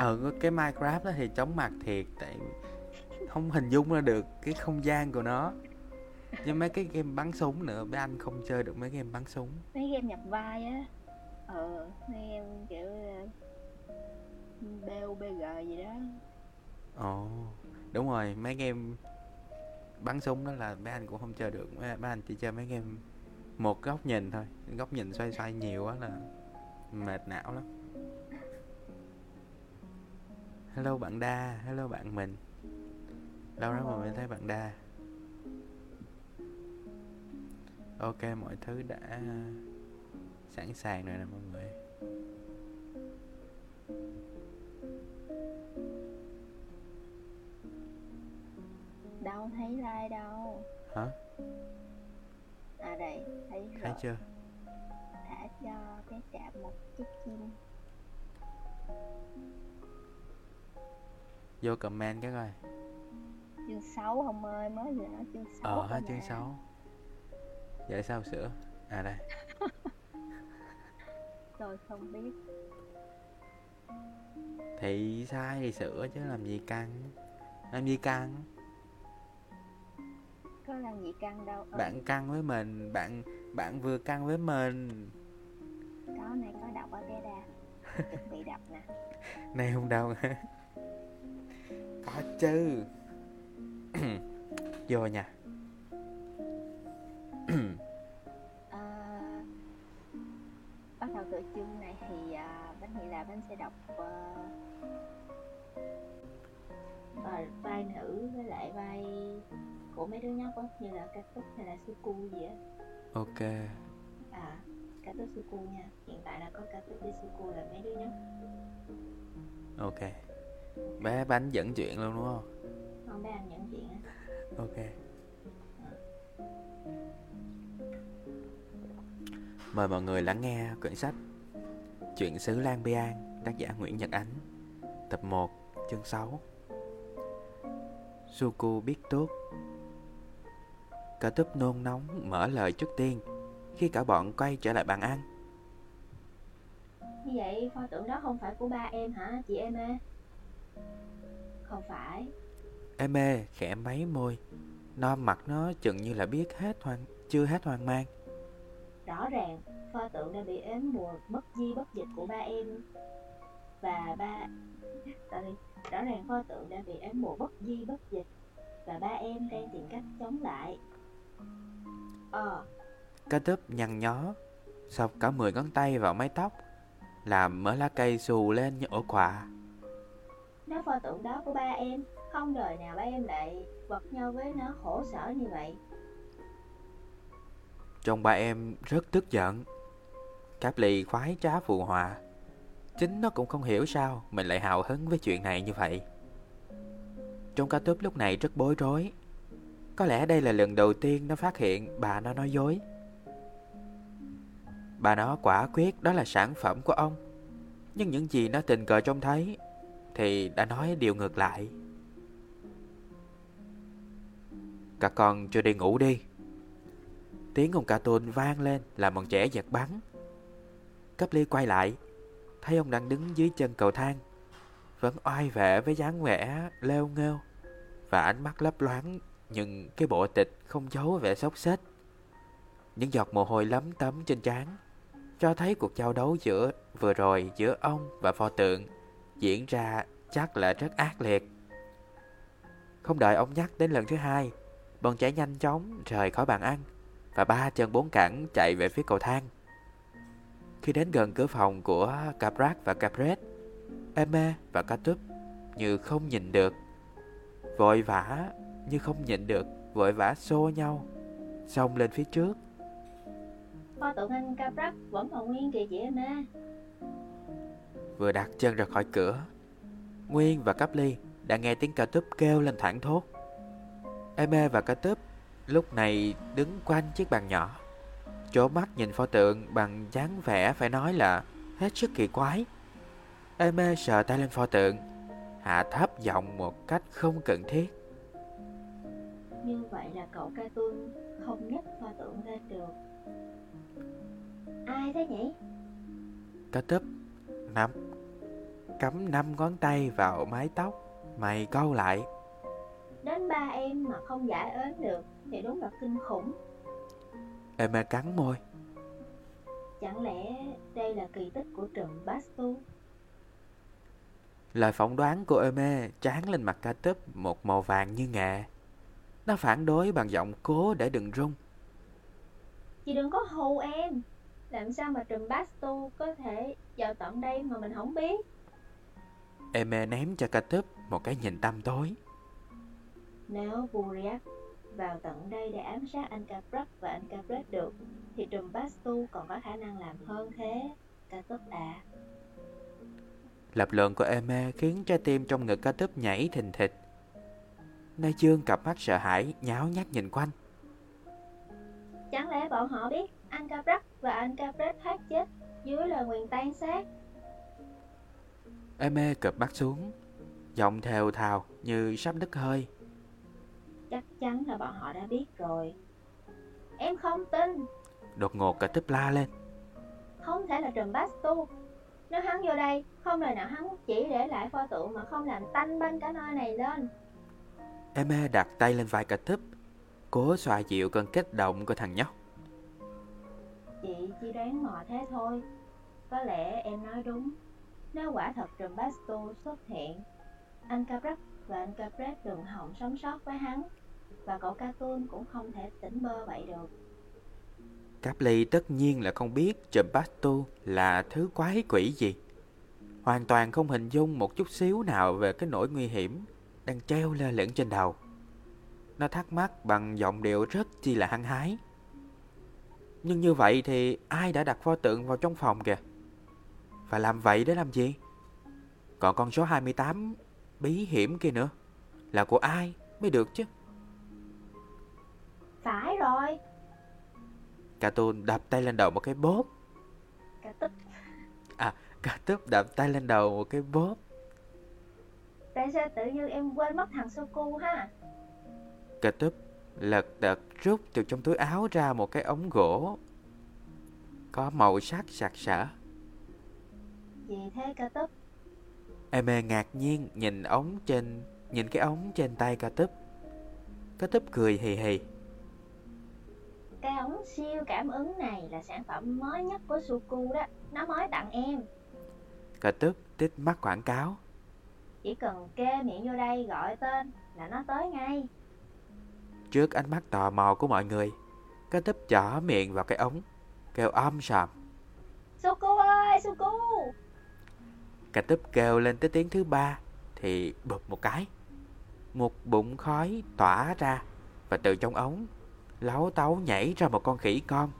ờ cái Minecraft đó thì chóng mặt thiệt tại không hình dung ra được cái không gian của nó. Nhưng mấy cái game bắn súng nữa mấy anh không chơi được mấy game bắn súng. Mấy game nhập vai á. Ờ mấy game kiểu BUBG gì đó. Ồ đúng rồi mấy game bắn súng đó là mấy anh cũng không chơi được. Mấy, mấy anh chỉ chơi mấy game một góc nhìn thôi. Góc nhìn xoay xoay nhiều quá là mệt não lắm hello bạn đa hello bạn mình. Lâu lắm mà mới thấy bạn đa. Ok mọi thứ đã sẵn sàng rồi nè mọi người. Đâu thấy like đâu. Hả? À đây thấy thấy rồi chưa? Thả cho bé trạm một chiếc chim vô comment cái coi. Chương 6 không ơi mới vừa nói chương 6 ờ ha chương 6 vậy sao sửa à đây. Tôi không biết. Thì sai thì sửa chứ làm gì căng. Làm gì căng? Có làm gì căng đâu. Ừ, bạn căng với mình bạn bạn vừa căng với mình. Có này có đọc ở đa chuẩn bị đọc nè. Này không đâu có chứ vô nha. À, bắt đầu từ chương này thì à, bánh nghĩ là bánh sẽ đọc à, à, vai nữ với lại vai của mấy đứa nhóc á như là Katut hay là Suku gì á. Ok. À Katut Suku nha. Hiện tại là có Katut với Suku là mấy đứa nhóc. Ok bé bánh dẫn chuyện luôn đúng không? Không bé anh nhận chuyện á. Ok. Mời mọi người lắng nghe quyển sách chuyện xứ Lan Bian tác giả Nguyễn Nhật Ánh tập 1 chương 6 Suku biết tốt. Cả túp nôn nóng mở lời trước tiên khi cả bọn quay trở lại bàn ăn. Như vậy pho tượng đó không phải của ba em hả chị em ê không phải. Em mê khẽ máy môi. Non mặt nó chừng như là biết hết hoang chưa hết hoang mang. Rõ ràng pho tượng đã bị ếm mùa bất di bất dịch của ba em. Và ba sorry rõ ràng pho tượng đã bị ếm mùa bất di bất dịch. Và ba em đang tìm cách chống lại. Ờ. Cá túp nhăn nhó Sọc cả 10 ngón tay vào mái tóc Làm mớ lá cây xù lên như ổ quạ nó pho tượng đó của ba em. Không đời nào ba em lại vật nhau với nó khổ sở như vậy. Trông ba em rất tức giận. Cáp lì khoái trá phù hòa. Chính nó cũng không hiểu sao Mình lại hào hứng với chuyện này như vậy. Trong cá túp lúc này rất bối rối. Có lẽ đây là lần đầu tiên nó phát hiện bà nó nói dối. Bà nó quả quyết đó là sản phẩm của ông. Nhưng những gì nó tình cờ trông thấy thì đã nói điều ngược lại. Các con cho đi ngủ đi. Tiếng ông cả tôn vang lên làm bọn trẻ giật bắn. Cấp ly quay lại, Thấy ông đang đứng dưới chân cầu thang, Vẫn oai vệ với dáng vẻ leo nghêu Và ánh mắt lấp loáng, Nhưng cái bộ tịch không giấu vẻ xốc xếch. Những giọt mồ hôi lấm tấm trên trán Cho thấy cuộc giao đấu giữa, vừa rồi giữa ông và pho tượng Diễn ra chắc là rất ác liệt. Không đợi ông nhắc đến lần thứ hai Bọn trẻ nhanh chóng rời khỏi bàn ăn Và ba chân bốn cẳng chạy về phía cầu thang. Khi đến gần cửa phòng của Caprat và Capret Eme và Catup như không nhìn được Vội vã như không nhịn được Vội vã xô nhau Xông lên phía trước. Pho tượng anh Caprak vẫn còn nguyên kìa chị Eme, Vừa đặt chân ra khỏi cửa. Nguyên và Cáp Ly đã nghe tiếng ca túp kêu lên thẳng thốt. Eme và ca túp lúc này đứng quanh chiếc bàn nhỏ. Chỗ mắt nhìn pho tượng bằng dáng vẻ phải nói là hết sức kỳ quái. Eme sờ tay lên pho tượng Hạ thấp giọng một cách không cần thiết. Như vậy là cậu ca tuân không nhấc pho tượng lên được. Ai thế nhỉ? Ca túp nắm cắm năm ngón tay vào mái tóc. Mày câu lại. Đến ba em mà không giải ến được Thì đúng là kinh khủng. Eme cắn môi. Chẳng lẽ đây là kỳ tích của trùm Bastu? Lời phỏng đoán của Eme tráng lên mặt ca túp một màu vàng như nghệ Nó phản đối bằng giọng cố để đừng rung. Chị đừng có hù em. Làm sao mà trùm Bastu có thể vào tận đây mà mình không biết Eme ném cho ca túp một cái nhìn tăm tối. Nếu Buriak vào tận đây để ám sát anh Caprak và anh Capret được thì trùm Bastu còn có khả năng làm hơn thế ca túp à? Lập luận của Eme khiến trái tim trong ngực ca túp nhảy thình thịch. Nơi dương cặp mắt sợ hãi nháo nhác nhìn quanh. Chẳng lẽ bọn họ biết anh Caprak và anh Capret thoát chết dưới lời nguyền tan sát Eme cập mắt xuống. Giọng thều thào như sắp đứt hơi. Chắc chắn là bọn họ đã biết rồi. Em không tin. Đột ngột cả túp la lên. Không thể là trùm Bastu Nếu hắn vô đây Không lời nào hắn chỉ để lại pho tượng Mà không làm tanh banh cả nơi này lên. Eme đặt tay lên vai cả túp. Cố xoa dịu cơn kích động của thằng nhóc. Chị chỉ đoán mò thế thôi. Có lẽ em nói đúng nếu quả thật trùm Bastu xuất hiện, Anh Caprak và anh Capret đừng hỏng sống sót với hắn, Và cậu Cartoon cũng không thể tỉnh bơ vậy được. Capley tất nhiên là không biết Chumbastu là thứ quái quỷ gì. Hoàn toàn không hình dung một chút xíu nào về cái nỗi nguy hiểm Đang treo lơ lửng trên đầu. Nó thắc mắc bằng giọng điệu rất chi là hăng hái. Nhưng như vậy thì ai đã đặt pho tượng vào trong phòng kìa? Và làm vậy để làm gì? Còn con số 28 bí hiểm kia nữa Là của ai mới được chứ? Phải rồi. Cartoon đập tay lên đầu một cái bóp Cả tức À, cả đập tay lên đầu một cái bóp Tại sao tự nhiên em quên mất thằng Soku ha? Cả lật đật rút từ trong túi áo ra một cái ống gỗ Có màu sắc sặc sỡ Gì thế ca túp? Eme ngạc nhiên nhìn ống trên Nhìn cái ống trên tay cả túp. Cả túp cười hì hì. Cái ống siêu cảm ứng này là sản phẩm mới nhất của Suku đó. Nó mới tặng em. Cả túp tít mắt quảng cáo. Chỉ cần kê miệng vô đây gọi tên là nó tới ngay. Trước ánh mắt tò mò của mọi người Cả túp chỏ miệng vào cái ống Kêu om sòm. Suku ơi Suku Cả túp kêu lên tới tiếng thứ ba Thì bụp một cái. Một bụng khói tỏa ra Và từ trong ống Láo táo nhảy ra một con khỉ con.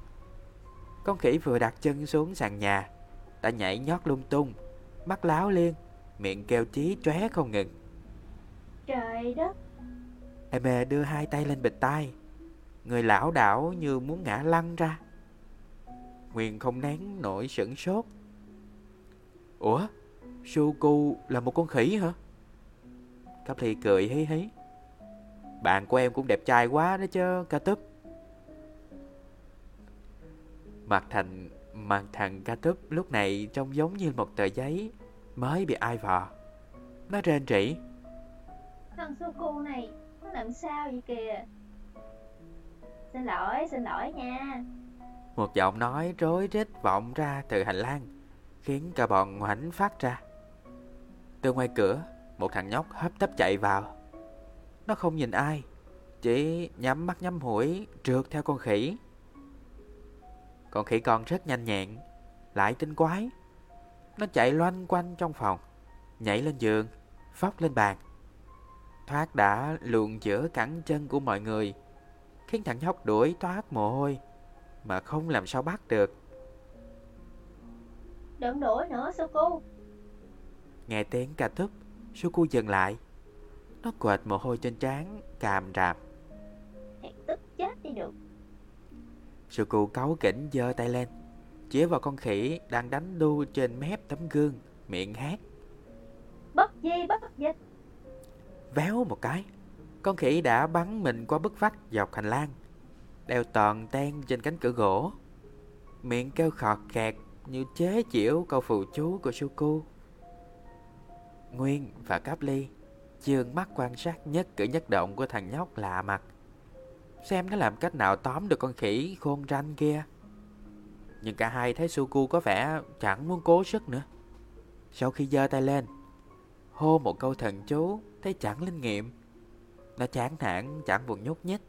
Con khỉ vừa đặt chân xuống sàn nhà Đã nhảy nhót lung tung Mắt láo liên Miệng kêu chí chóe không ngừng. Trời đất! Eme đưa hai tay lên bịch tai. Người lão đảo như muốn ngã lăn ra. Nguyên không nén nổi sửng sốt. Ủa Suku là một con khỉ hả? Cáp Ly cười hí hí. Bạn của em cũng đẹp trai quá đó chứ Ca túp Mặt thành Mặt thằng ca túp lúc này trông giống như một tờ giấy Mới bị ai vò. Nó rên rỉ. Thằng Suku này Nó làm sao vậy kìa? Xin lỗi xin lỗi nha. Một giọng nói rối rít vọng ra từ hành lang Khiến cả bọn ngoảnh phát ra từ ngoài cửa, Một thằng nhóc hấp tấp chạy vào. Nó không nhìn ai, Chỉ nhắm mắt nhắm mũi, Trượt theo con khỉ. Con khỉ con rất nhanh nhẹn, Lại tinh quái. Nó chạy loanh quanh trong phòng, Nhảy lên giường, Phóc lên bàn. Thoát đã luồn giữa cẳng chân của mọi người, Khiến thằng nhóc đuổi toát mồ hôi, Mà không làm sao bắt được. Đừng đuổi nữa Suku Nghe tiếng cà thúc Suku dừng lại. Nó quệt mồ hôi trên trán Càm rạp Thiệt tức chết đi được. Suku cáu kỉnh giơ tay lên Chĩa vào con khỉ đang đánh đu trên mép tấm gương Miệng hát. Bất di bất dịch. Véo một cái Con khỉ đã bắn mình qua bức vách dọc hành lang Đeo toàn ten trên cánh cửa gỗ. Miệng kêu khọt kẹt Như chế chịu câu phù chú của Suku Nguyên và Cáp Ly dương mắt quan sát nhất cử nhất động của thằng nhóc lạ mặt. Xem nó làm cách nào tóm được con khỉ khôn ranh kia. Nhưng cả hai thấy Suku có vẻ chẳng muốn cố sức nữa. Sau khi giơ tay lên, hô một câu thần chú thấy chẳng linh nghiệm. Nó chán nản chẳng buồn nhúc nhích.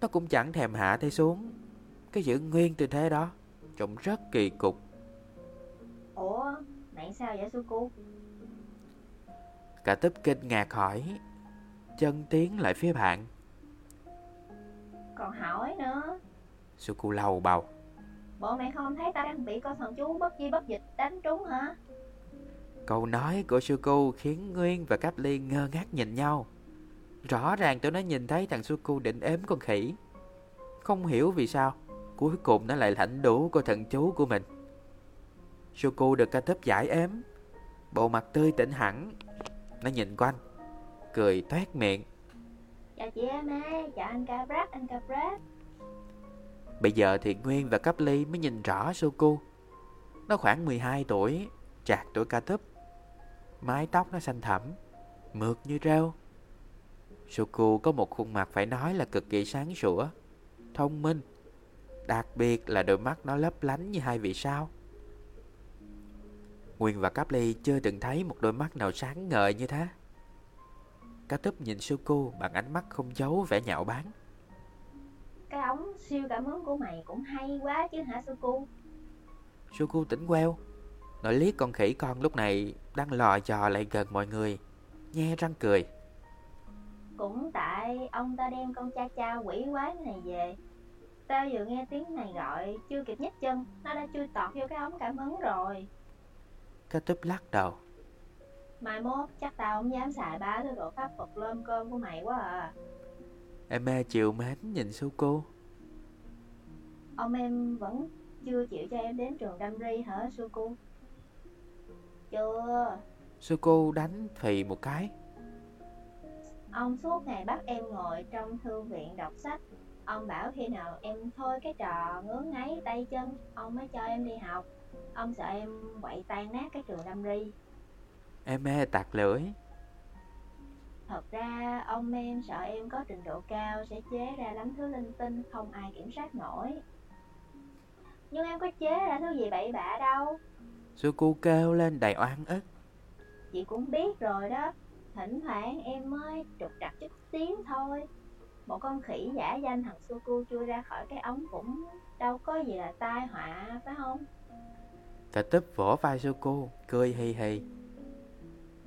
Nó cũng chẳng thèm hạ tay xuống. Cái giữ nguyên tư thế đó trông rất kỳ cục. Ủa, nãy sao vậy Suku? Cả tấp kinh ngạc hỏi. Chân tiến lại phía bạn. Còn hỏi nữa. Suku lầu bầu. Bộ mày không thấy tao đang bị con thần chú bất di bất dịch đánh trúng hả? Câu nói của Suku khiến Nguyên và Cáp Ly ngơ ngác nhìn nhau. Rõ ràng tụi nó nhìn thấy thằng Suku định ếm con khỉ. Không hiểu vì sao Cuối cùng nó lại lãnh đủ của thần chú của mình. Suku được ca tấp giải ếm. Bộ mặt tươi tỉnh hẳn Nó nhìn quanh Cười toét miệng. Chào chị em ơi, chào anh Caprat, anh Caprat Bây giờ thì Nguyên và Cấp Ly mới nhìn rõ Suku. Nó khoảng 12 tuổi Chạc tuổi ca tấp Mái tóc nó xanh thẳm Mượt như rêu. Suku có một khuôn mặt phải nói là cực kỳ sáng sủa Thông minh. Đặc biệt là đôi mắt nó lấp lánh như hai vị sao Nguyên và Cáp Ly chưa từng thấy một đôi mắt nào sáng ngời như thế. Cá túp nhìn Suku bằng ánh mắt không giấu vẻ nhạo báng. Cái ống siêu cảm hứng của mày cũng hay quá chứ hả Suku Suku tỉnh queo. Nó liếc con khỉ con lúc này đang lò dò lại gần mọi người Nhe răng cười. Cũng tại ông ta đem con cha cha quỷ quái này về. Tao vừa nghe tiếng này gọi Chưa kịp nhấc chân Nó đã chui tọt vô cái ống cảm hứng rồi Cá túp lắc đầu Mai mốt chắc tao không dám xài ba thứ đồ pháp Phật lơm cơm của mày quá à. Em mê chiều mến nhìn Suku Ông em vẫn chưa chịu cho em đến trường Damri hả Suku? Chưa. Suku đánh phì một cái. Ông suốt ngày bắt em ngồi trong thư viện đọc sách. Ông bảo khi nào em thôi cái trò ngứa ngáy tay chân Ông mới cho em đi học Ông sợ em quậy tan nát cái trường Damri Em mê tạc lưỡi? Thật ra ông em sợ em có trình độ cao sẽ chế ra lắm thứ linh tinh không ai kiểm soát nổi. Nhưng em có chế ra thứ gì bậy bạ đâu. Suku kêu lên đầy oan ức. Chị cũng biết rồi đó. Thỉnh thoảng em mới trục trặc chút xíu thôi. Một con khỉ giả danh thằng Suku chui ra khỏi cái ống cũng đâu có gì là tai họa phải không? Cả túp vỗ vai Suku Cười hì hì.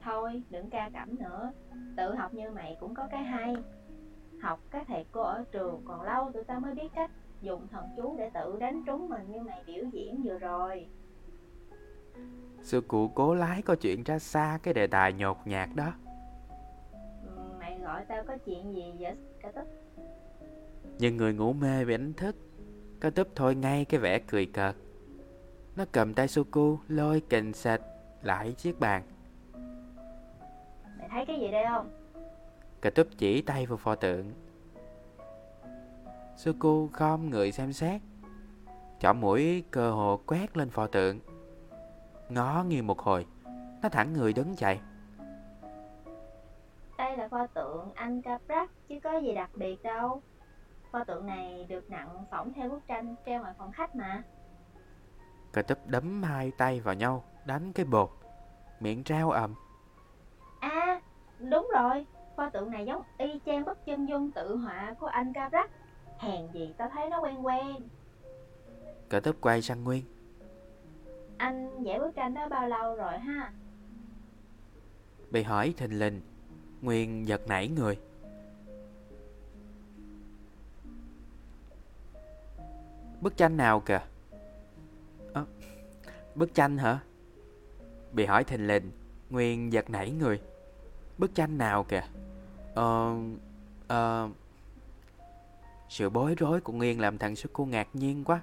Thôi đừng ca cẩm nữa. Tự học như mày cũng có cái hay. Học các thầy cô ở trường còn lâu tụi tao mới biết cách dùng thần chú để tự đánh trúng mình như mày biểu diễn vừa rồi. Suku cố lái câu chuyện ra xa cái đề tài nhột nhạt đó. Ừ, Mày gọi tao có chuyện gì vậy cả tức Nhưng người ngủ mê bị đánh thức. Cả túp thôi ngay cái vẻ cười cợt Nó cầm tay Suku lôi kình sệt lại chiếc bàn. Mày thấy cái gì đây không? Cả túp chỉ tay vào pho tượng. Suku khom người xem xét. Chỏ mũi cơ hồ quét lên pho tượng. Ngó nghiêng một hồi Nó thẳng người đứng dậy. Đây là pho tượng anh Caprat chứ có gì đặc biệt đâu. Pho tượng này được nặng phỏng theo bức tranh treo ngoài phòng khách mà Cả túp đấm hai tay vào nhau Đánh cái bột. Miệng trao ầm. À đúng rồi. Pho tượng này giống y chang bức chân dung tự họa của anh Caprat Hèn gì tao thấy nó quen quen. Cả túp quay sang Nguyên. Anh vẽ bức tranh đó bao lâu rồi ha? Bị hỏi thình lình Nguyên giật nảy người. Bức tranh nào kìa Bức tranh hả? Bị hỏi thình lình Nguyên giật nảy người. Bức tranh nào kìa? Ờ Ờ Sự bối rối của Nguyên làm thằng Suku ngạc nhiên quá.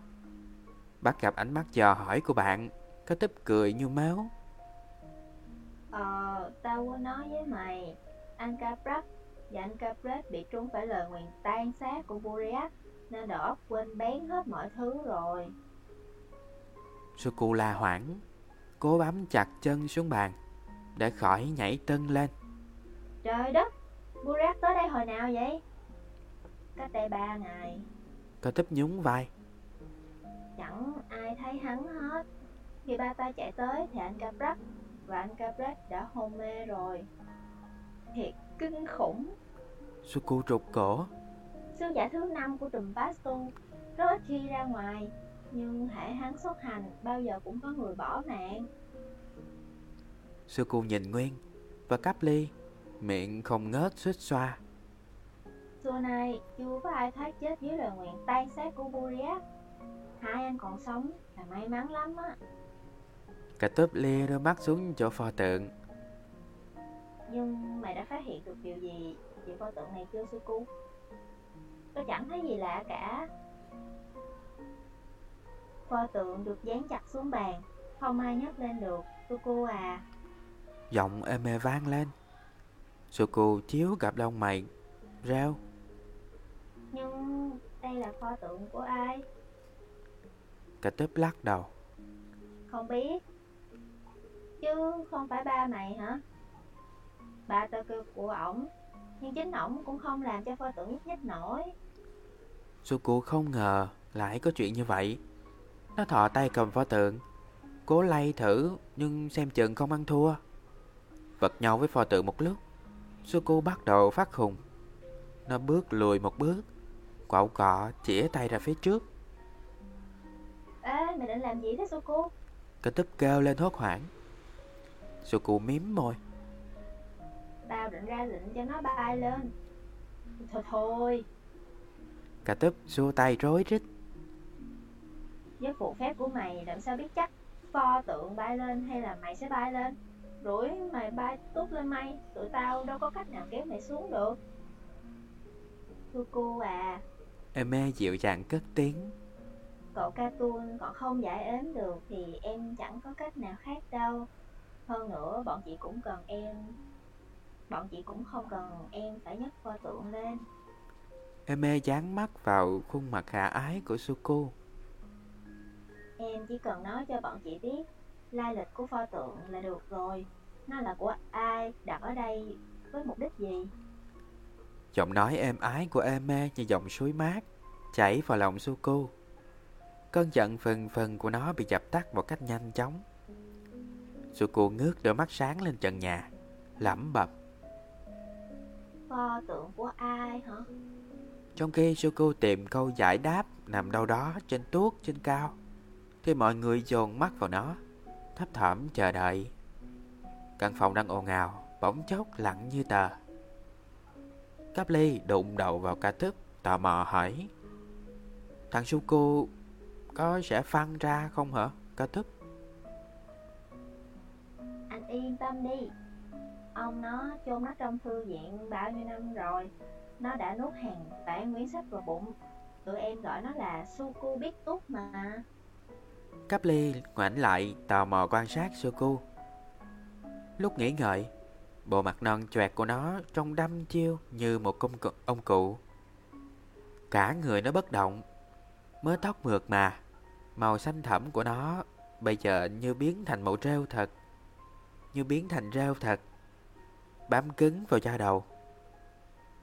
Bắt gặp ánh mắt dò hỏi của bạn Có tấp cười như máu. Ờ, tao có nói với mày Anh Caprat và anh Capret bị trúng phải lời nguyền tan xác của Buriat Nên đầu óc quên bén hết mọi thứ rồi. Suku la hoảng Cố bám chặt chân xuống bàn để khỏi nhảy tưng lên. Trời đất, Burak tới đây hồi nào vậy? Cách đây ba ngày, Cả tấp nhún vai. chẳng ai thấy hắn hết. Khi ba ta chạy tới thì anh Caprak và anh Caprak đã hôn mê rồi. Thiệt kinh khủng. Suku rụt cổ. Sứ giả thứ năm của trùm Pastu rất ít khi ra ngoài, nhưng hãy hắn xuất hành bao giờ cũng có người bỏ mạng. Suku nhìn Nguyên và cắp ly, miệng không ngớt suýt xoa. Xưa nay chưa có ai thoát chết dưới lời nguyện tan xác của Buriak. Hai anh còn sống là may mắn lắm á. Cả tớp lia đưa mắt xuống chỗ pho tượng. Nhưng mày đã phát hiện được điều gì về pho tượng này chưa Suku? Tôi chẳng thấy gì lạ cả. Pho tượng được dán chặt xuống bàn, không ai nhấc lên được. Suku à, Giọng êm ê vang lên. Suku chiếu gặp lông mày, reo. nhưng đây là pho tượng của ai? Cả tớp lắc đầu. Không biết. Chứ không phải ba mày hả? Ba tao kêu của ổng, nhưng chính ổng cũng không làm cho pho tượng nhúc nhích nổi. Suku không ngờ lại có chuyện như vậy. Nó thò tay cầm pho tượng, cố lay thử nhưng xem chừng không ăn thua. Vật nhau với pho tượng một lúc, Suku bắt đầu phát khùng. Nó bước lùi một bước, quạo cọ chĩa tay ra phía trước. Ê, mày định làm gì thế Suku? Cả túp kêu lên hốt hoảng. Suku miếm môi. Tao định ra lệnh cho nó bay lên. Thôi thôi, Cả túp xua tay rối rít. Với phụ phép của mày làm sao biết chắc pho tượng bay lên hay là mày sẽ bay lên. Rủi mày bay tút lên mây, tụi tao đâu có cách nào kéo mày xuống được. Suku à, Eme dịu dàng cất tiếng. cậu Cartoon còn không giải ếm được thì em chẳng có cách nào khác đâu. Hơn nữa bọn chị cũng cần em Bọn chị cũng không cần em phải nhấc pho tượng lên Eme dán mắt vào khuôn mặt hạ ái của Suku. Em chỉ cần nói cho bọn chị biết lai lịch của pho tượng là được rồi Nó là của ai, đặt ở đây với mục đích gì Giọng nói êm ái của Eme như dòng suối mát chảy vào lòng Suku. Cơn giận phần phần của nó bị dập tắt một cách nhanh chóng. Suku ngước đôi mắt sáng lên trần nhà, lẩm bẩm. Pho tượng của ai hả? Trong khi Suku tìm câu giải đáp nằm đâu đó trên tuốt trên cao, thì mọi người dồn mắt vào nó, thấp thỏm chờ đợi. Căn phòng đang ồn ào, bỗng chốc lặng như tờ. Cáp ly đụng đầu vào ca thức, tò mò hỏi. Thằng Suku có sẽ phăng ra không hả, ca thức? Anh yên tâm đi Ông nó chôn nó trong thư viện bao nhiêu năm rồi Nó đã nuốt hàng vạn quyển sách vào bụng Tụi em gọi nó là Suku biết túc mà Cáp ly ngoảnh lại tò mò quan sát Suku. Lúc nghĩ ngợi, bộ mặt non choẹt của nó trông đăm chiêu như một công cụ, ông cụ. Cả người nó bất động, mớ tóc mượt mà, màu xanh thẫm của nó bây giờ như biến thành màu rêu thật, như biến thành rêu thật, bám cứng vào da đầu.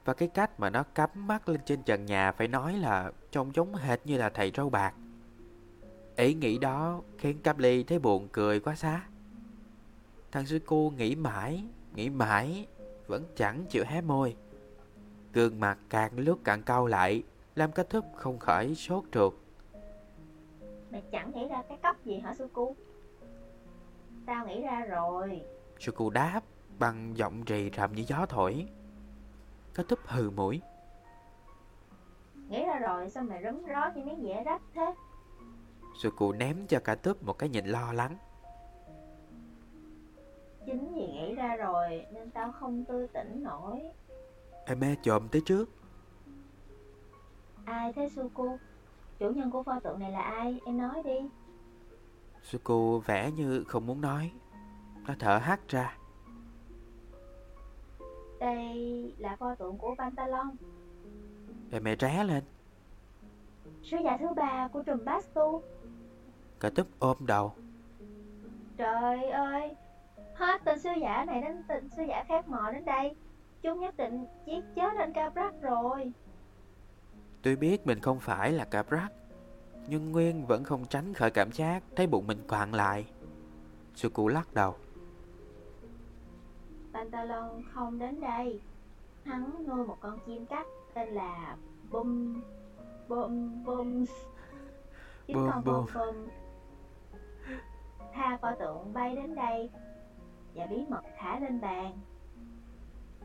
Và cái cách mà nó cắm mắt lên trên trần nhà phải nói là trông giống hệt như là thầy râu bạc. Ý nghĩ đó khiến Cáp Ly thấy buồn cười quá xá. Thằng Suku nghĩ mãi, nghĩ mãi, vẫn chẳng chịu hé môi. Gương mặt càng lúc càng cau lại, làm kết thúc không khỏi sốt ruột. Mày chẳng nghĩ ra cái cốc gì hả Suku Tao nghĩ ra rồi Suku đáp bằng giọng rì rầm như gió thổi. Kết thúc hừ mũi. Nghĩ ra rồi sao mày rấm ró như miếng dẻ rách thế Suku ném cho cả túp một cái nhìn lo lắng. Chính vì nghĩ ra rồi nên tao không tư tỉnh nổi Eme chồm tới trước. Ai thế Suku Chủ nhân của pho tượng này là ai Em nói đi Suku vẻ như không muốn nói. Nó thở hắt ra. Đây là pho tượng của Pantalon Eme ré lên. Sứ giả thứ ba của trùm Bastu Cả túp ôm đầu. Trời ơi hết tên sứ giả này đến tên sứ giả khác mò đến đây. Chúng nhất định giết chết anh Caprak rồi. Tôi biết mình không phải là Caprak Nhưng Nguyên vẫn không tránh khỏi cảm giác Thấy bụng mình quặn lại. Suku lắc đầu. Pantalon không đến đây. Hắn nuôi một con chim cắt tên là Bum Bum Bum Chính Bum con Bum. Bum Bum Tha pho tượng bay đến đây Và bí mật thả lên bàn.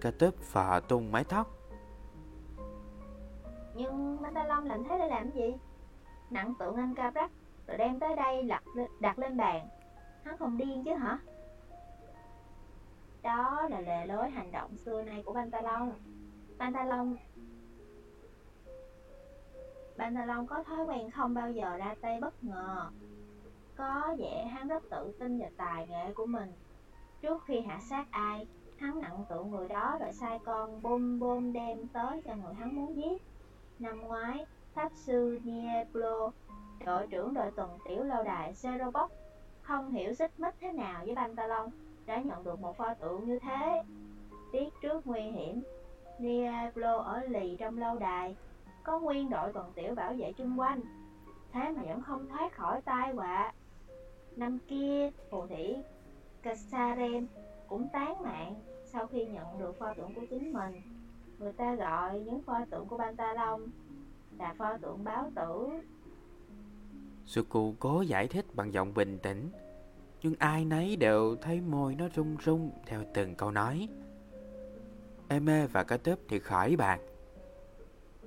Cả tớp phò tung mái tóc. Nhưng Pantalon làm thế để làm gì? Nặng tượng anh Caprak Rồi đem tới đây đặt, đặt lên bàn. Hắn không điên chứ hả? Đó là lề lối hành động xưa nay của Pantalon Pantalon Pantalon có thói quen không bao giờ ra tay bất ngờ có vẻ hắn rất tự tin vào tài nghệ của mình. Trước khi hạ sát ai Hắn nặng tượng người đó rồi sai con bom bom đem tới cho người hắn muốn giết. Năm ngoái, Pháp sư Diablo, đội trưởng đội tuần tiểu lâu đài Zerobot Không hiểu xích mích thế nào với Pantalon đã nhận được một pho tượng như thế. Tiếc trước nguy hiểm Diablo ở lì trong lâu đài Có nguyên đội tuần tiểu bảo vệ chung quanh Thế mà vẫn không thoát khỏi tai họa. Năm kia, phù thủy Kasaren cũng tán mạng sau khi nhận được pho tượng của chính mình. Người ta gọi những pho tượng của Pantalon là pho tượng báo tử. Suku cố giải thích bằng giọng bình tĩnh Nhưng ai nấy đều thấy môi nó rung rung Theo từng câu nói. Eme và cá tớp thì khỏi bàn.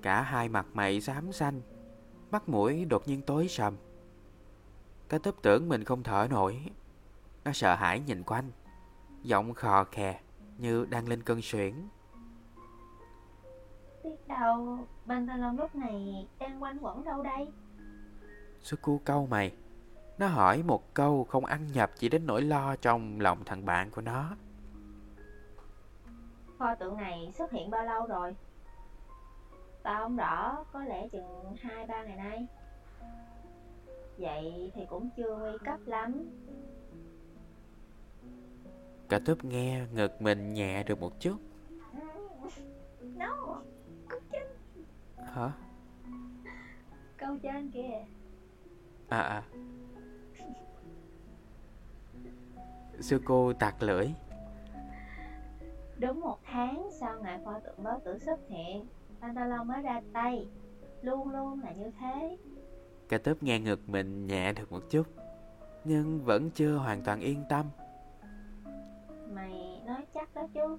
Cả hai mặt mày xám xanh Mắt mũi đột nhiên tối sầm. Cả tớp tưởng mình không thở nổi. Nó sợ hãi nhìn quanh. Giọng khò khè Như đang lên cơn suyễn. Biết đâu Pantalon lúc này đang quanh quẩn đâu đây? Suku câu mày. Nó hỏi một câu không ăn nhập Chỉ đến nỗi lo trong lòng thằng bạn của nó. Pho tượng này xuất hiện bao lâu rồi? Tao không rõ, có lẽ chừng 2-3 ngày nay Vậy thì cũng chưa nguy cấp lắm. Cả tớp nghe ngực mình nhẹ được một chút. No, câu trên, Hả? câu trên kìa. À à. Suko tặc lưỡi. Đúng một tháng sau ngày pho tượng báo tử xuất hiện Pantalon mới ra tay. Luôn luôn là như thế Cả tớp nghe ngực mình nhẹ được một chút, Nhưng vẫn chưa hoàn toàn yên tâm. Mày nói chắc đó chứ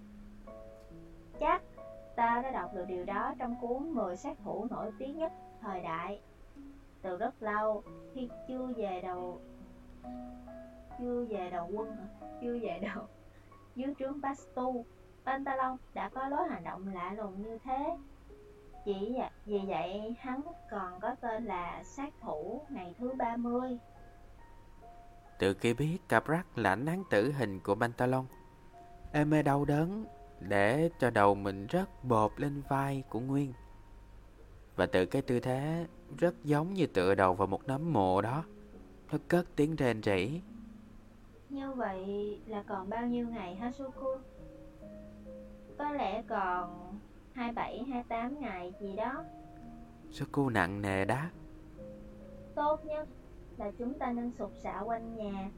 Chắc Tao đã đọc được điều đó trong cuốn 10 sát thủ nổi tiếng nhất thời đại. Từ rất lâu, Khi chưa về đầu, Chưa về đầu quân? Chưa về đầu Dưới trướng Bastu Pantalon đã có lối hành động lạ lùng như thế. Chỉ vậy- vì vậy hắn còn có tên là sát thủ ngày thứ 30 Từ khi biết Caprak là án tử hình của Pantalon Eme đau đớn Để cho đầu mình rớt bột lên vai của Nguyên. Và từ cái tư thế rất giống như tựa đầu vào một nấm mộ đó Nó cất tiếng rền rỉ. Như vậy là còn bao nhiêu ngày hả Suku? Có lẽ còn 27, 28 ngày gì đó. Suku nặng nề đáp Tốt nhất là chúng ta nên sụp sạo quanh nhà